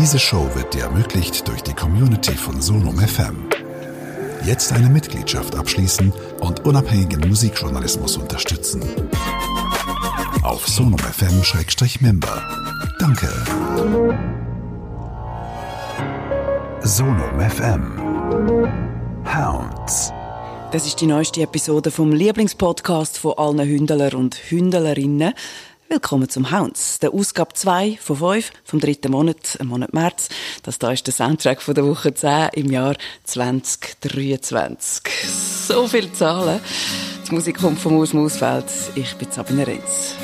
Diese Show wird dir ermöglicht durch die Community von Sonum FM. Jetzt eine Mitgliedschaft abschließen und unabhängigen Musikjournalismus unterstützen. Auf sonumfm-member. Danke. Sonum FM. Hounds. Das ist die neueste Episode vom Lieblingspodcast von allen Hündler und Hündlerinnen. Willkommen zum Hounds, der Ausgabe 2 von 5 vom dritten Monat, im Monat März. Das da ist der Soundtrack von der Woche 10 im Jahr 2023. So viele Zahlen. Die Musik kommt vom Urs Mausfeld. Ich bin Sabine Renz.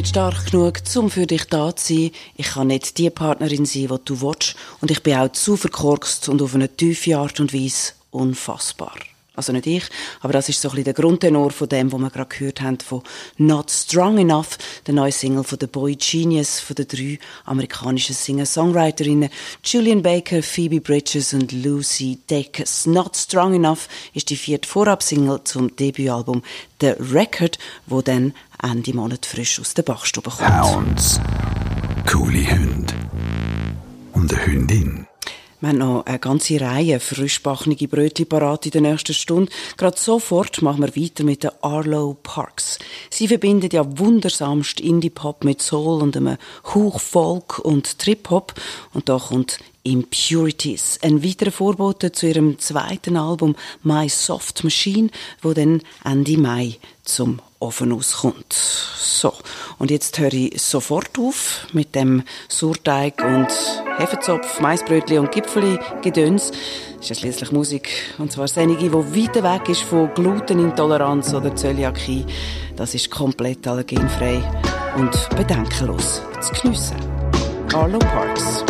Stark genug, um für dich da zu sein. Ich kann nicht die Partnerin sein, die du willst. Und ich bin auch zu verkorkst und auf eine tiefe Art und Weise unfassbar. Also nicht ich, aber das ist so ein bisschen der Grundtenor von dem, was wir gerade gehört haben, von Not Strong Enough, der neue Single von The Boy Genius, von den drei amerikanischen Singer-Songwriterinnen Julian Baker, Phoebe Bridges und Lucy Deckers. Not Strong Enough ist die vierte Vorabsingle zum Debütalbum The Record, wo dann Ende Monat frisch aus der Bachstube kommt. Hounds. Coole Hunde. Und eine Hündin. Wir haben noch eine ganze Reihe frischbachene Brötchen parat in der nächsten Stunde. Gerade sofort machen wir weiter mit den Arlo Parks. Sie verbinden ja wundersamst Indie-Pop mit Soul und einem Hauch Folk und Trip-Hop. Und da kommt Impurities, ein weiterer Vorbote zu ihrem zweiten Album My Soft Machine, wo dann Ende Mai zum Ofen auskommt. So, und jetzt höre ich sofort auf mit dem Surteig und Hefezopf, Maisbrötli und Gipfeli Gedöns. Das ist ja schließlich Musik, und zwar senige, die weit weg ist von Glutenintoleranz oder Zöliakie. Das ist komplett allergenfrei und bedenkenlos zu geniessen. Arlo Parks.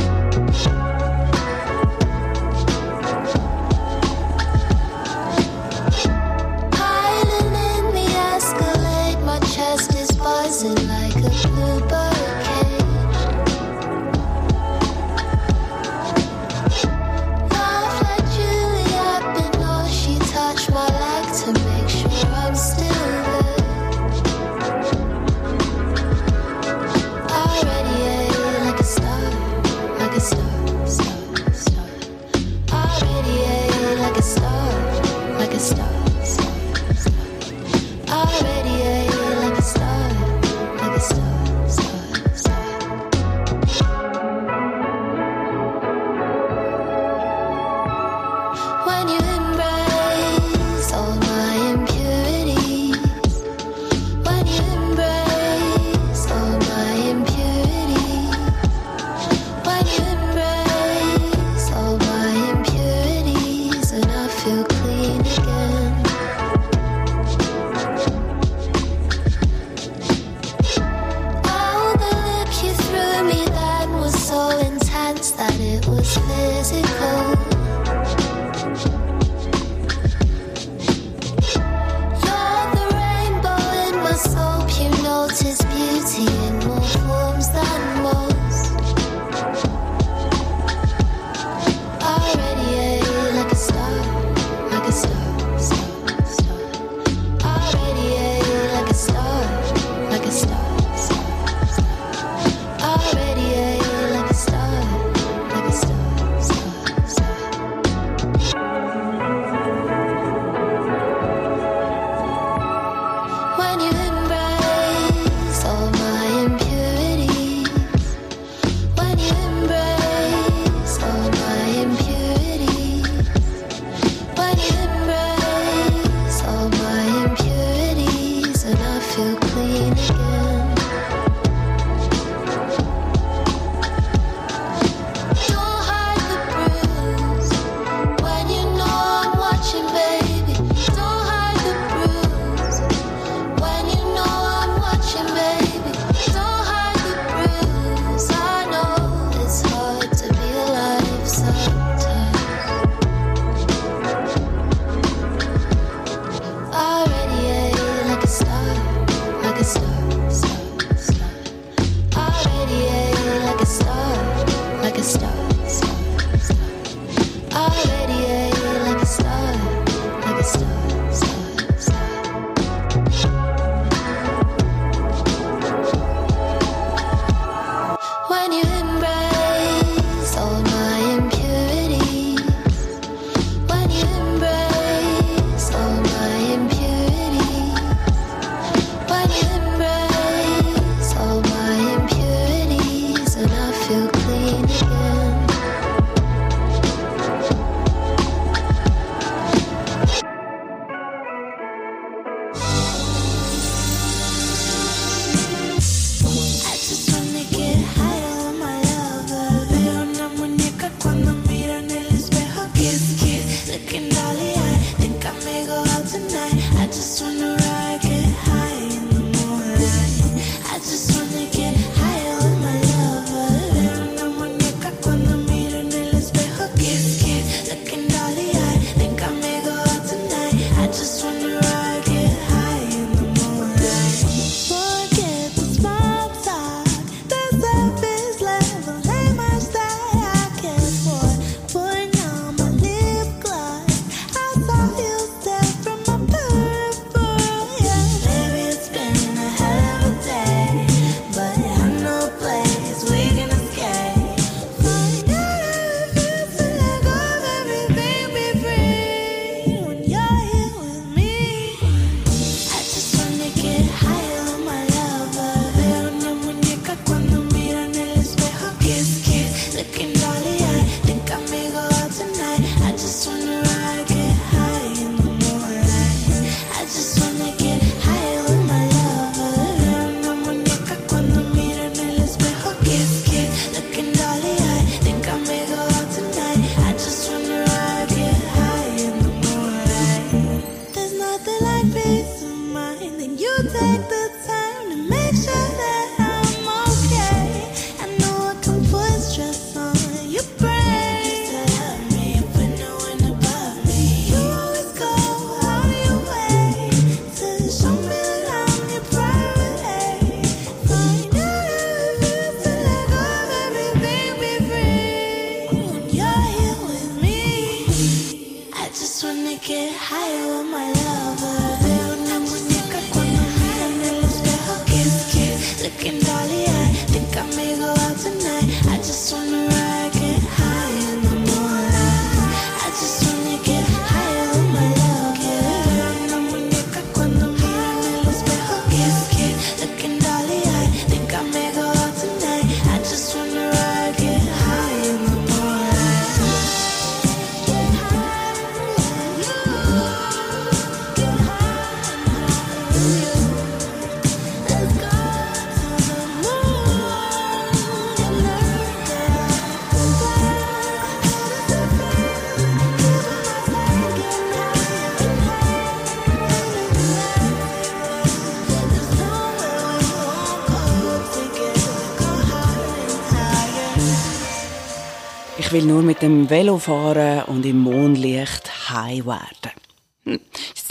Ich will nur mit dem Velo fahren und im Mondlicht. Ist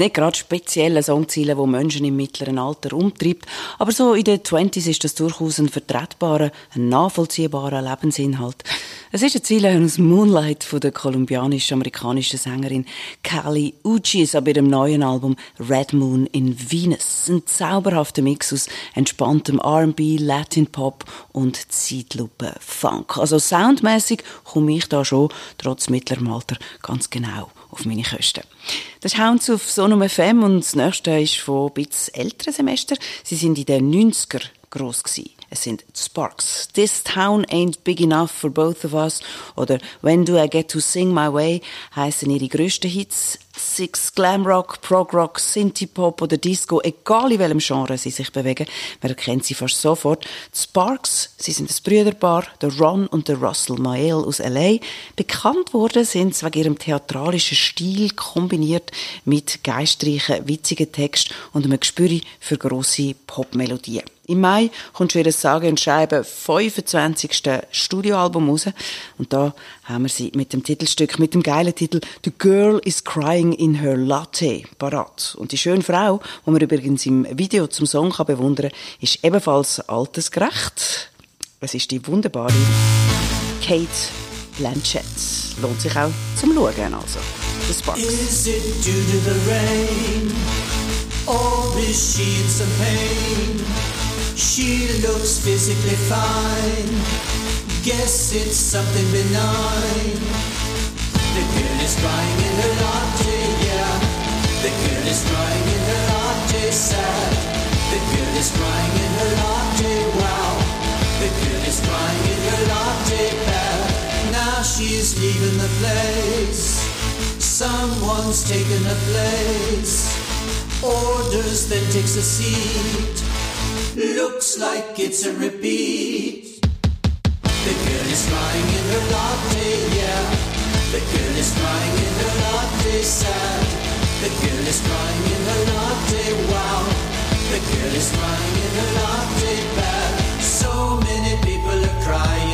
nicht gerade spezielle Songziele, wo Menschen im mittleren Alter umtreibt, aber so in den 20s ist das durchaus ein vertretbarer, ein nachvollziehbarer Lebensinhalt. Es ist ein Ziel aus Moonlight von der kolumbianisch-amerikanischen Sängerin Kali Uchis ab ihrem neuen Album Red Moon in Venus. Ein zauberhafter Mix aus entspanntem R&B, Latin Pop und Zeitlupe Funk. Also soundmäßig komme ich da schon trotz mittlerem Alter ganz genau auf meine Kosten. Das ist Hounds auf Sonum FM und das nächste ist von ein älteren Semester. Sie sind in den 90er gross gewesen. Es sind Sparks. This Town Ain't Big Enough for Both of Us oder When Do I Get to Sing My Way heißen ihre grössten Hits. Six Glamrock, Prog-Rock, Synthie-Pop oder Disco, egal in welchem Genre sie sich bewegen, man erkennt sie fast sofort. Die Sparks, sie sind das Brüderpaar, der Ron und der Russell Mael aus L.A. Bekannt worden sind sie wegen ihrem theatralischen Stil kombiniert mit geistreichen, witzigen Text und einem Gespür für grosse Popmelodien. Im Mai kommt für ihr sage und schreibe 25. Studioalbum raus. Und da haben wir sie mit dem Titelstück, mit dem geilen Titel The Girl is Crying in Her Latte parat. Und die schöne Frau, die man übrigens im Video zum Song kann bewundern kann, ist ebenfalls altersgerecht. Es ist die wunderbare Kate Blanchett. Lohnt sich auch zum Schauen, also. The Sparks. Is it due to the rain? Or is she in some pain? She looks physically fine. Guess it's something benign. The girl is crying in her latte, yeah. The girl is crying in her latte, sad. The girl is crying in her latte, wow. The girl is crying in her latte, bad. Now she's leaving the place. Someone's taken her place. Orders, then takes a seat. Looks like it's a repeat. The girl is crying in her latte, yeah. The girl is crying in her latte, sad. The girl is crying in her latte, wow. The girl is crying in her latte, bad. So many people are crying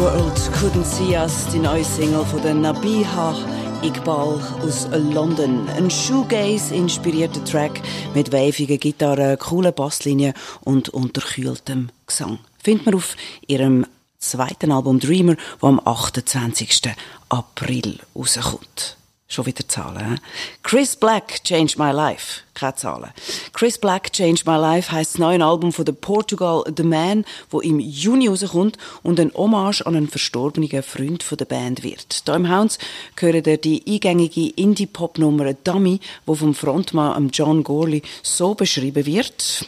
World Couldn't See Us, die neue Single von der Nabiha Iqbal aus London. Ein Shoegaze-inspirierter Track mit wavigen Gitarren, coolen Basslinien und unterkühltem Gesang. Findet man auf ihrem zweiten Album Dreamer, das am 28. April rauskommt. Schon wieder Zahlen. He? Chris Black Changed My Life. Keine Zahlen. Chris Black Changed My Life heisst das neue Album von der Portugal The Man, wo im Juni rauskommt und ein Hommage an einen verstorbenen Freund von der Band wird. Da im Hounds hören ihr die eingängige Indie-Pop-Nummer Dummy, wo vom Frontmann John Gorley so beschrieben wird.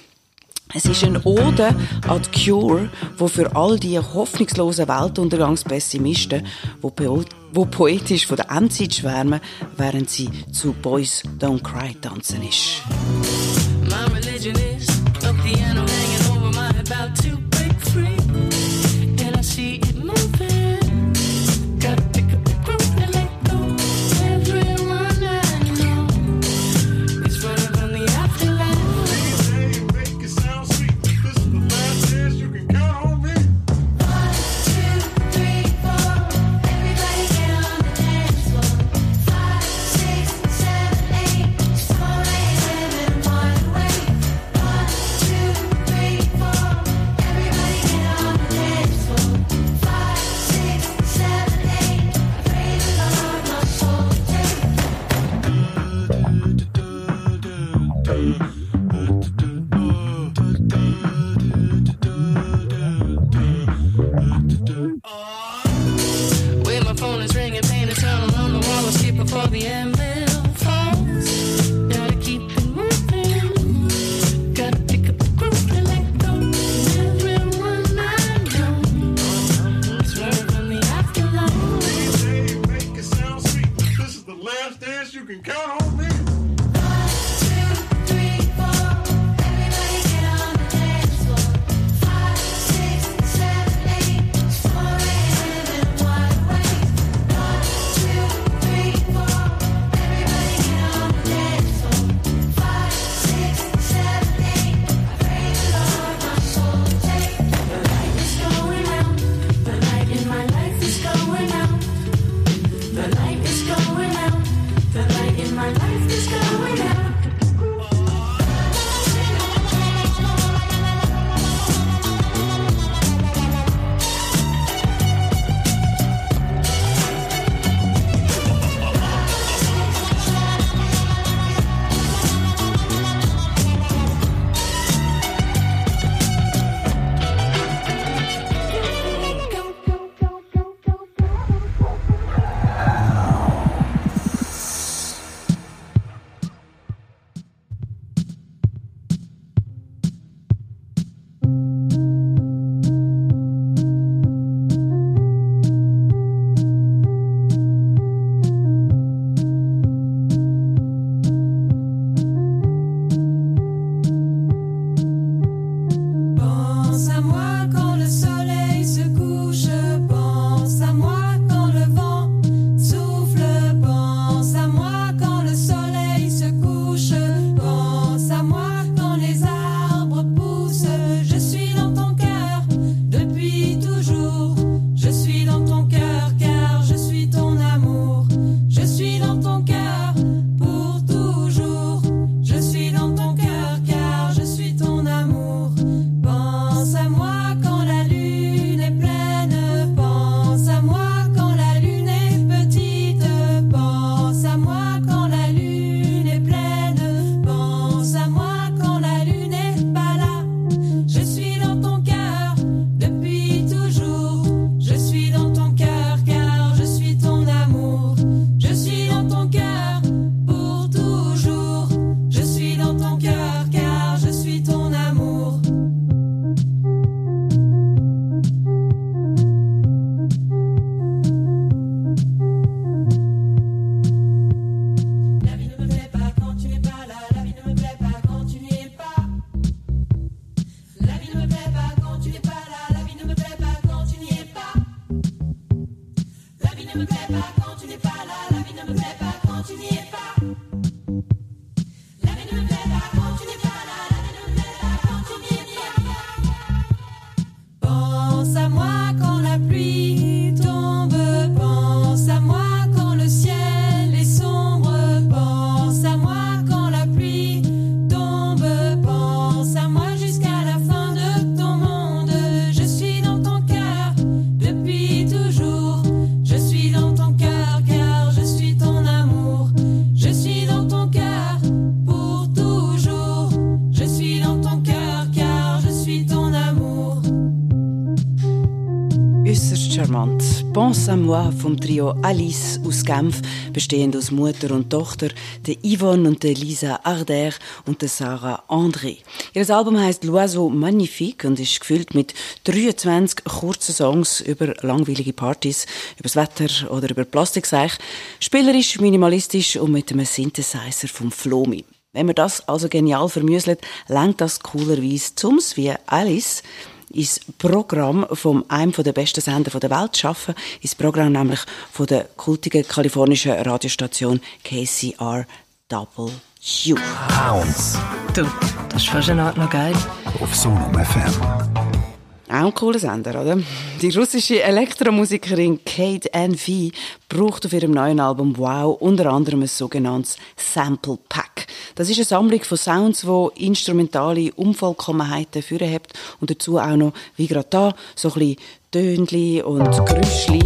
Es ist ein Ode an die Cure, wo für all die hoffnungslosen Weltuntergangspessimisten, wo, wo poetisch von der Endzeit schwärmen, während sie zu Boys Don't Cry tanzen ist. Moi vom Trio Alice aus Genf, bestehend aus Mutter und Tochter, der Yvonne und der Lisa Arder und der Sarah André. Ihr Album heißt L'Oiseau Magnifique und ist gefüllt mit 23 kurzen Songs über langweilige Partys, über das Wetter oder über Plastikseich, spielerisch, minimalistisch und mit einem Synthesizer vom Flomi. Wenn man das also genial vermüselt, lenkt das coolerweise zums wie Alice ins Programm von einem der besten Sender der Welt schaffen, ins Programm nämlich von der kultigen kalifornischen Radiostation KCR Double U. Pounds. Du, das ist fast eine Art noch geil. Auf Sonum FM. Auch ein cooler Sender, oder? Die russische Elektromusikerin Kate V braucht auf ihrem neuen Album Wow unter anderem ein sogenanntes Sample Pack. Das ist eine Sammlung von Sounds, die instrumentale Unvollkommenheiten führen hat und dazu auch noch, wie gerade da, so ein bisschen Tönli und Geräuschli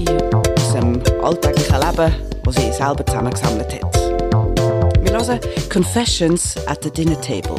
aus dem alltäglichen Leben, das sie selber zusammengesammelt hat. Wir hören Confessions at the Dinner Table.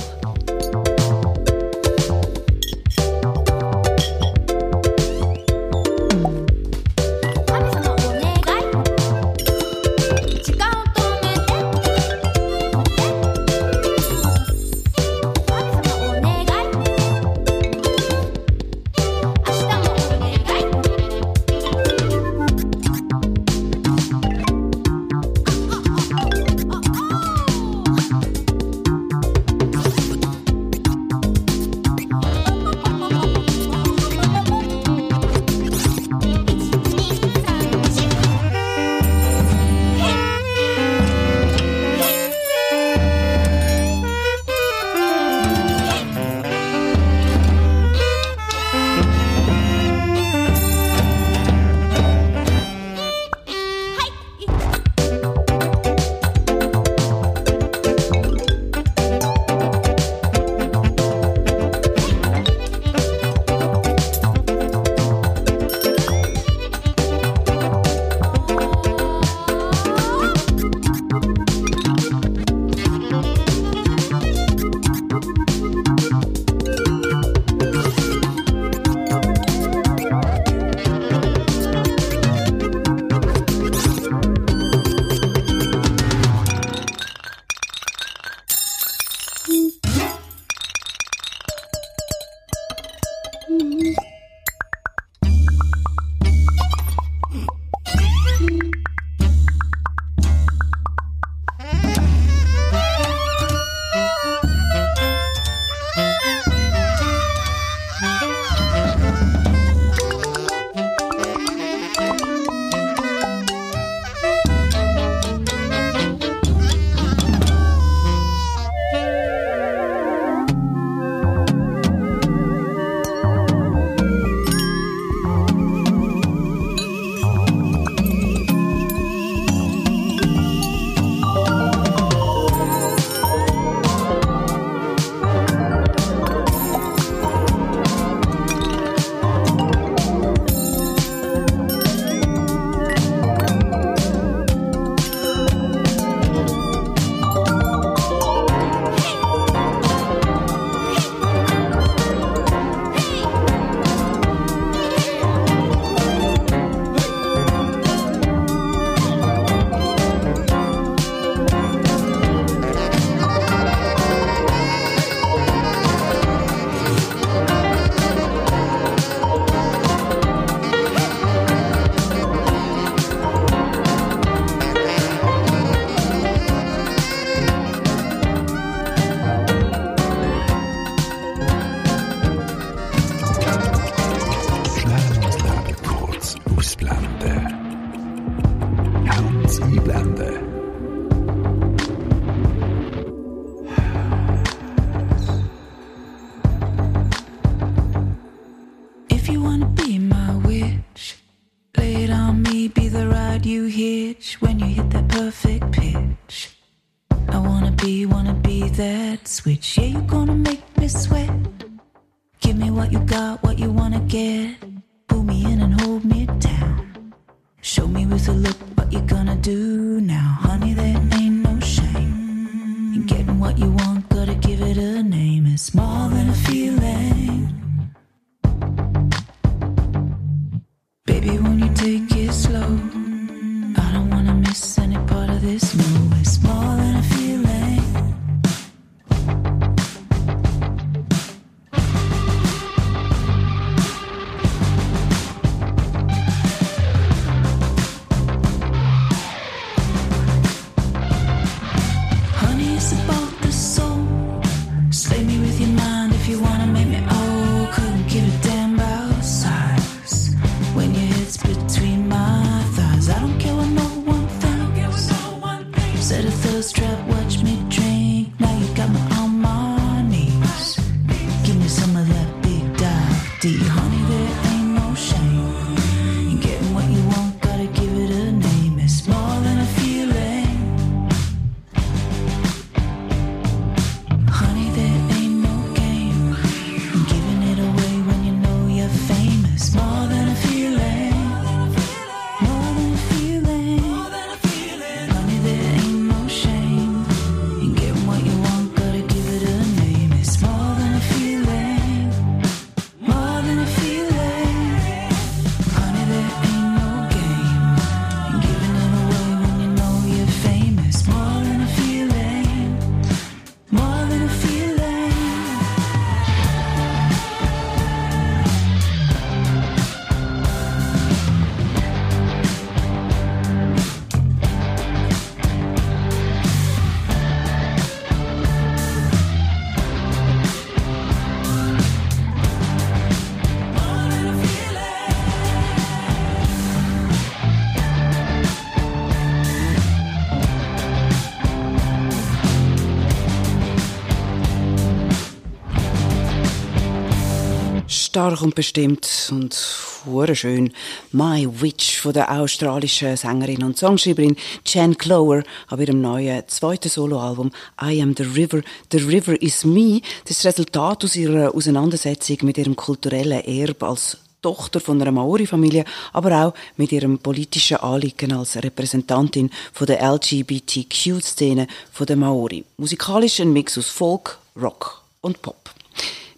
Stark und bestimmt und hure schön. My Witch von der australischen Sängerin und Songschreiberin Jen Clower ab ihrem neuen zweiten Soloalbum I Am the River. The River is Me. Das Resultat aus ihrer Auseinandersetzung mit ihrem kulturellen Erbe als Tochter von einer Maori-Familie, aber auch mit ihrem politischen Anliegen als Repräsentantin von der LGBTQ-Szene der Maori. Musikalisch ein Mix aus Folk, Rock und Pop.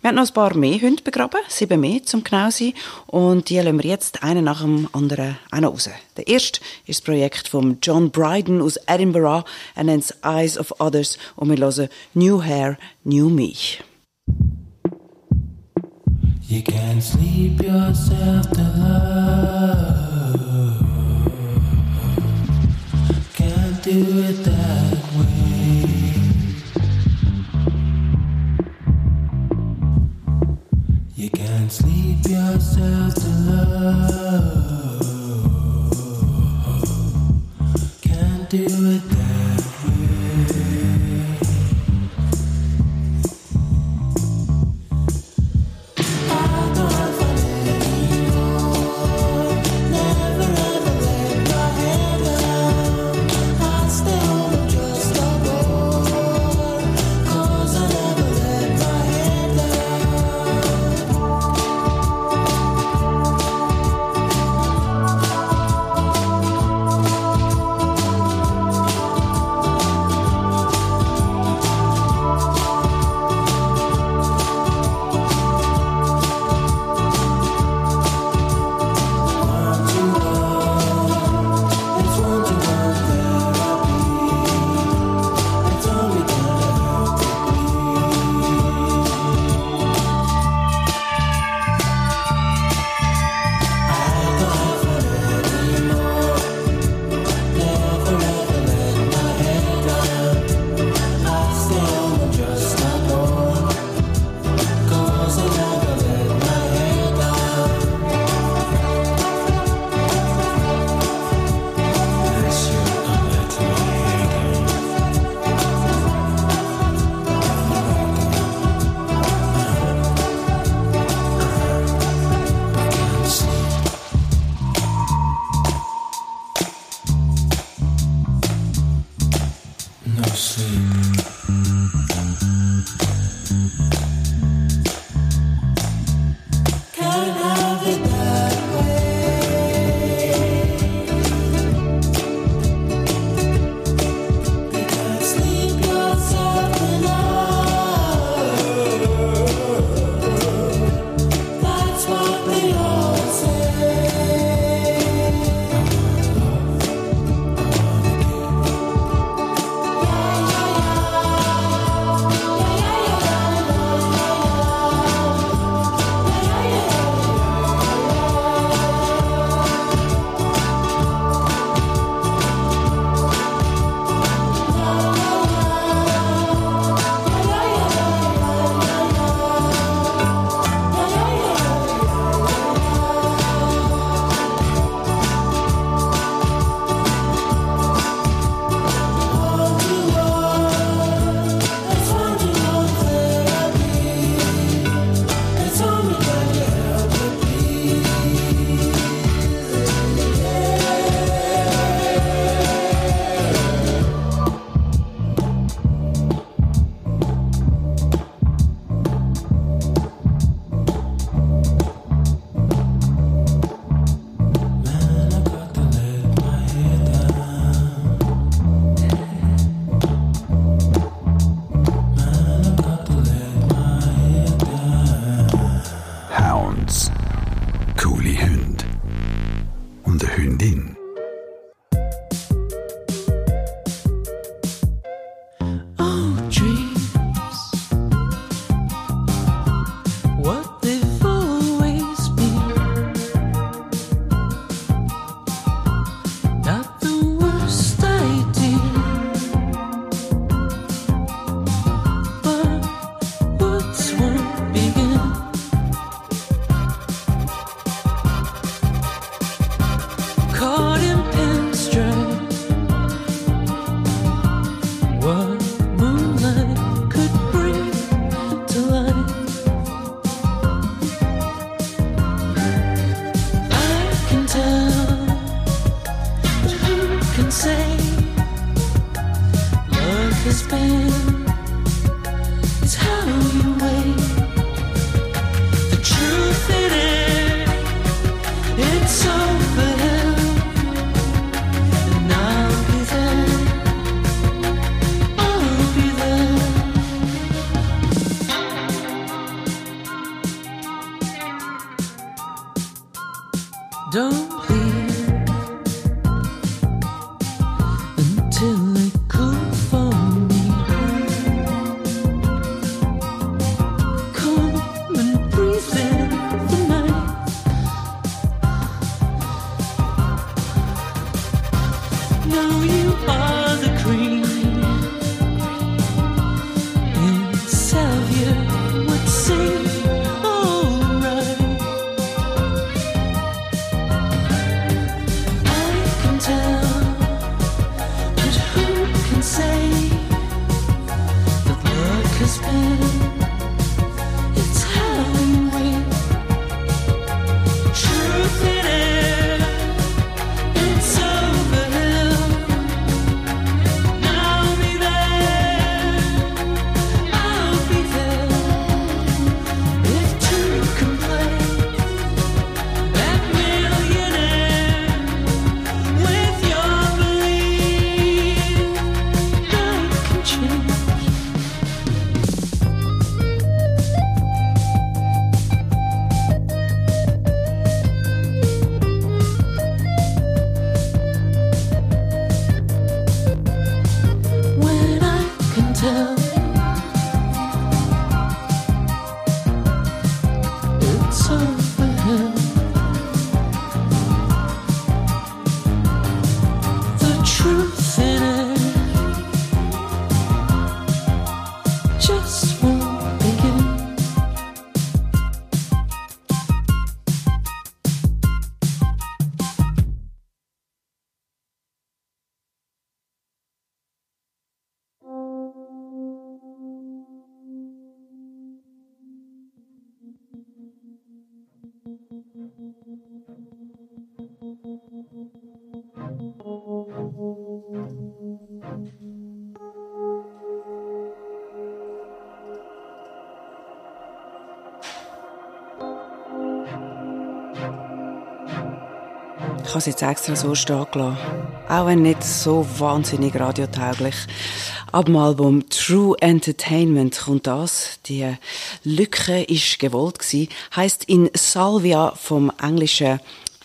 Wir haben noch ein paar mehr Hunde begraben, sieben mehr zum genau sein. Und die lassen wir jetzt einen nach dem anderen auch noch raus. Der erste ist das Projekt von John Bryden aus Edinburgh. Er nennt es Eyes of Others und wir hören New Hair, New Me. You can't sleep yourself to love. Can't do it that You can't sleep yourself to love. Love has Ich habe es jetzt extra so stehen gelassen. Auch wenn nicht so wahnsinnig radiotauglich. Ab dem Album True Entertainment kommt das. Die Lücke ist gewollt gewesen. Heißt in Salvia vom englischen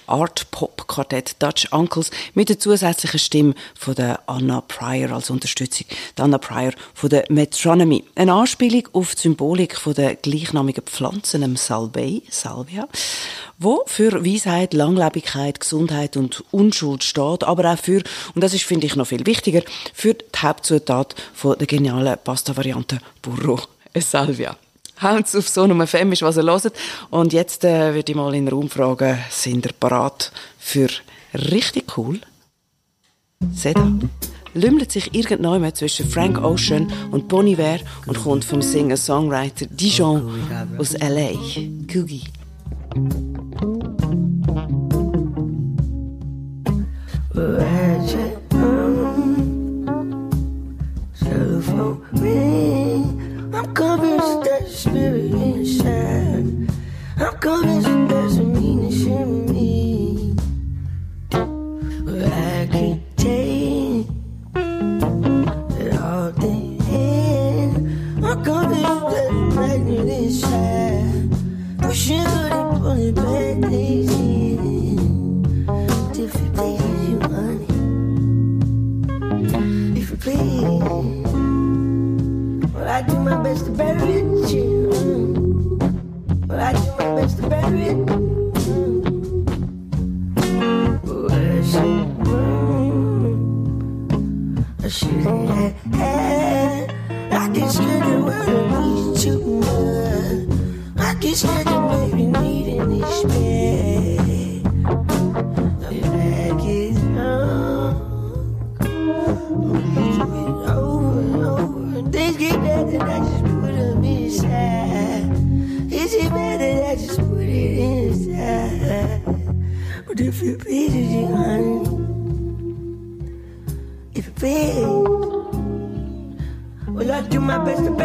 Art Pop Quartett Dutch Uncles mit der zusätzlichen Stimme von der Anna Pryor als Unterstützung. Die Anna Pryor von der Metronomy. Eine Anspielung auf die Symbolik von der gleichnamigen Pflanzen, dem Salbei, Salvia, wo für Weisheit, Langlebigkeit, Gesundheit und Unschuld steht, aber auch für, und das ist, finde ich, noch viel wichtiger, für die Hauptzutat von der genialen Pasta-Variante Burro e Salvia. Haut's auf so einem FM ist, was ihr hört. Und jetzt äh, würde ich mal in den Raum fragen, sind ihr parat für richtig cool? Seda lümmelt sich irgendjemand zwischen Frank Ocean und Bon Iver und kommt vom Singer-Songwriter Dijon aus L.A. Coogie. Telephone ring. I'm convinced that spirit inside. I'm convinced that there's a meaning in me. But I can't take it all day. I'm convinced that the magnet inside. Pushing, pulling, pulling back, lazy. Different do my best to bury it in you. Mm. Well, I do my best to bury it. I do my best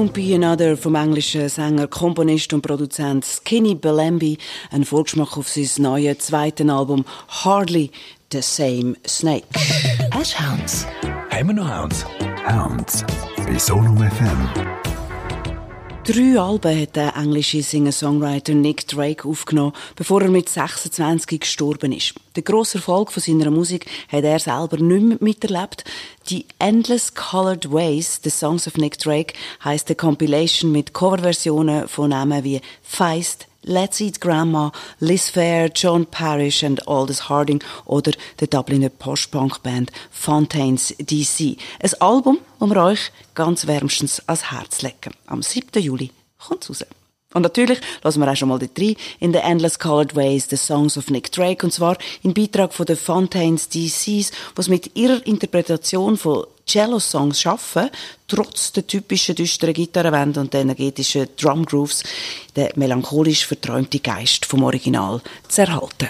Don't Be Another vom englischen Sänger, Komponist und Produzent Skinny Belembi, ein Vorgeschmack auf sein neues zweites Album Hardly the Same Snake. Du Hounds? Haben wir noch Hounds? Hounds bei Sonum FM. Drei Alben hat der englische Singer-Songwriter Nick Drake aufgenommen, bevor er mit 26 gestorben ist. Der grosse Erfolg von seiner Musik hat er selber nicht mehr miterlebt. Die Endless Colored Ways, The Songs of Nick Drake, heisst eine Compilation mit Coverversionen von Namen wie Feist, Let's Eat Grandma, Liz Fair, John Parrish and Aldous Harding oder der Dubliner Post-Punk-Band Fontaines DC. Ein Album, wir euch ganz wärmstens ans Herz legen. Am 7. Juli kommt's raus. Und natürlich lassen wir auch schon mal dort rein in The Endless Colored Ways, The Songs of Nick Drake, und zwar in Beitrag von den Fontaines DCs, was mit ihrer Interpretation von Cello-Songs schaffen, trotz der typischen düsteren Gitarrenwände und der energetischen Drumgrooves, den melancholisch verträumte Geist vom Original zu erhalten.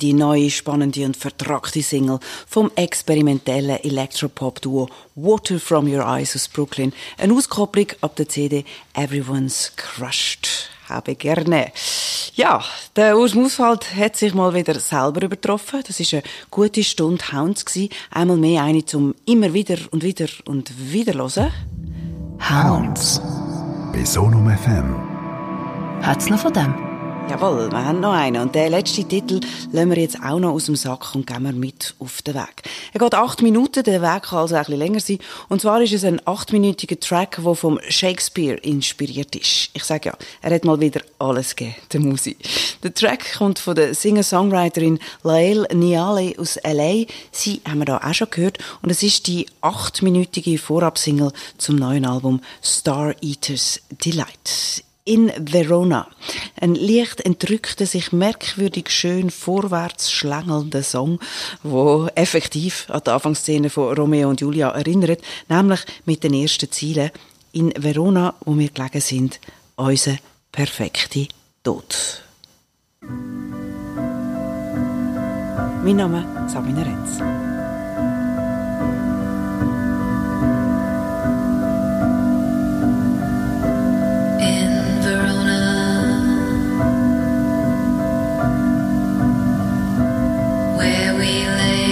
Die neue, spannende und vertrackte Single vom experimentellen Electropop-Duo Water From Your Eyes aus Brooklyn. Eine Auskopplung ab der CD Everyone's Crushed. Habe gerne. Ja, der Urs Muswald hat sich mal wieder selber übertroffen. Das ist eine gute Stunde Hounds gsi. Einmal mehr eine zum immer wieder und wieder und wieder hören. Hounds. Bei Sonum FM. Hat's noch von dem? Jawohl, wir haben noch einen. Und den letzten Titel lassen wir jetzt auch noch aus dem Sack und gehen wir mit auf den Weg. Er geht acht Minuten, der Weg kann also ein bisschen länger sein. Und zwar ist es ein achtminütiger Track, der vom Shakespeare inspiriert ist. Ich sage ja, er hat mal wieder alles gegeben, der Musi. Der Track kommt von der Singer-Songwriterin Lael Niale aus L.A. Sie haben wir da auch schon gehört. Und es ist die achtminütige Vorabsingle zum neuen Album Star Eaters Delight in Verona. Ein leicht entrückter, sich merkwürdig schön vorwärts schlängelnder Song, wo effektiv an die Anfangsszene von Romeo und Julia erinnert, nämlich mit den ersten Zielen in Verona, wo wir gelegen sind, unser perfekte Tod. Mein Name ist Sabine Renz. Where we laid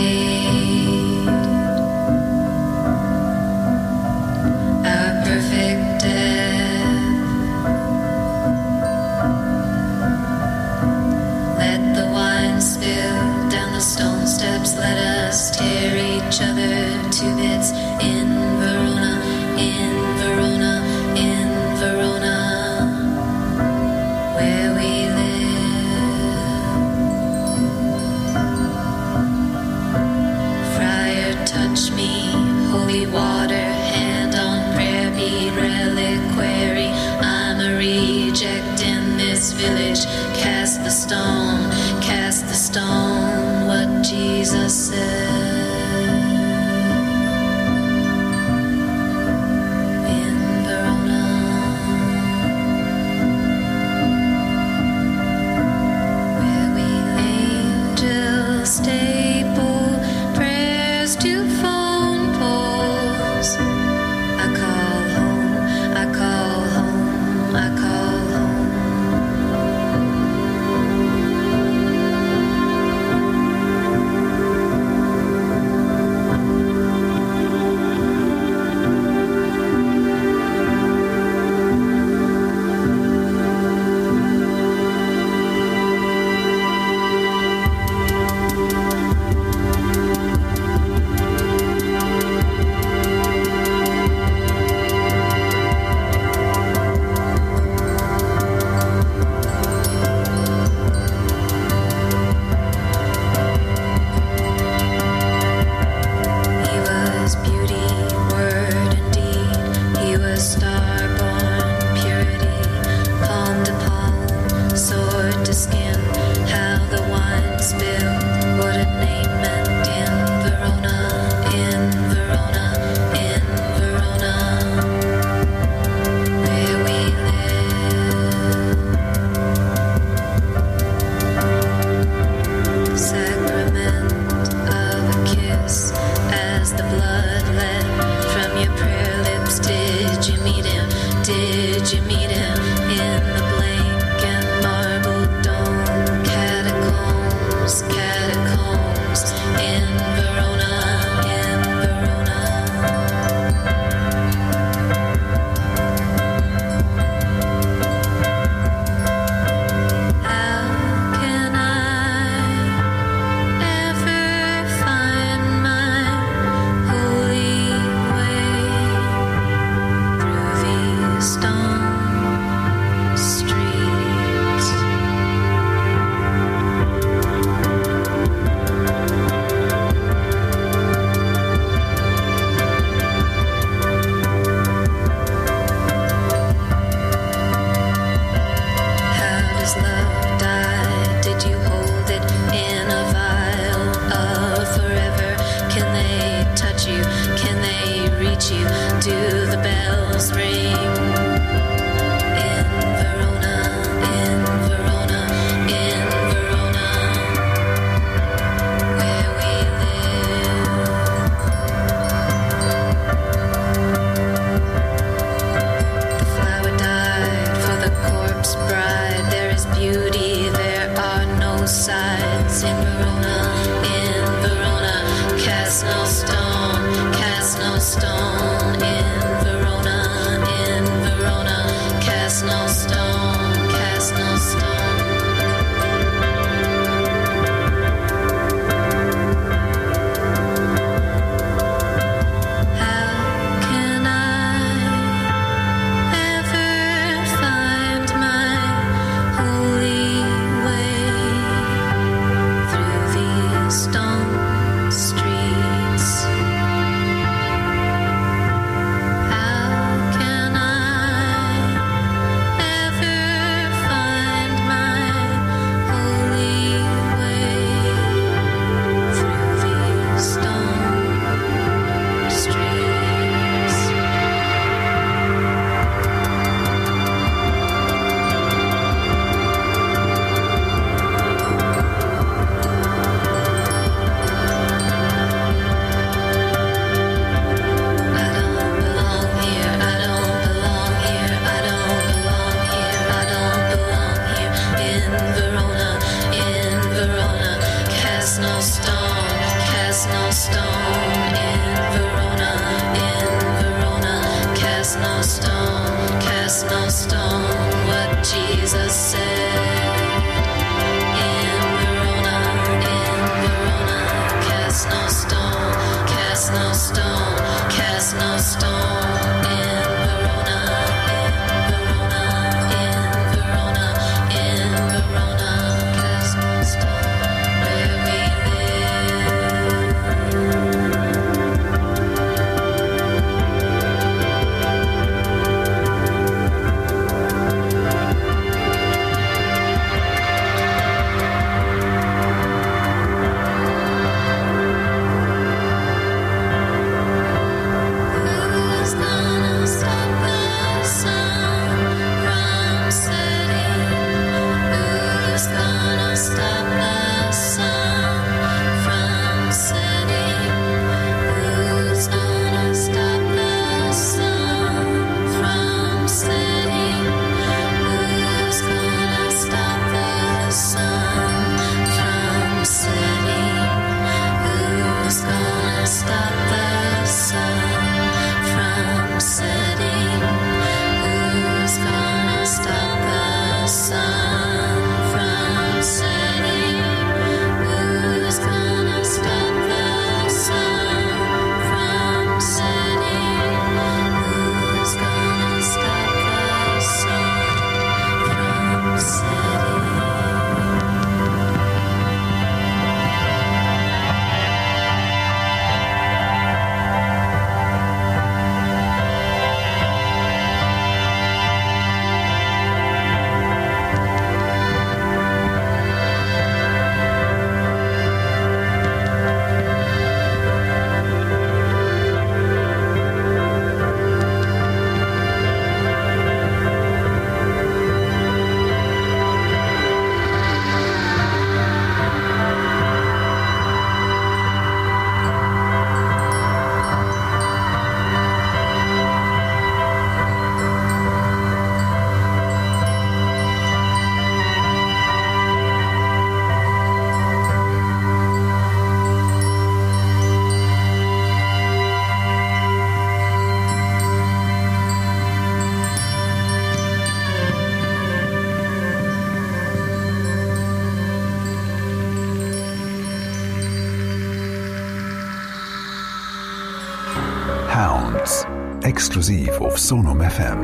Sonom FM.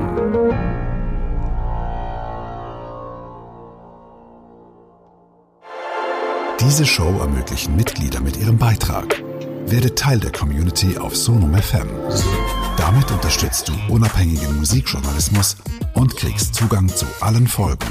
Diese Show ermöglichen Mitglieder mit ihrem Beitrag. Werde Teil der Community auf Sonom FM. Damit unterstützt du unabhängigen Musikjournalismus und kriegst Zugang zu allen Folgen.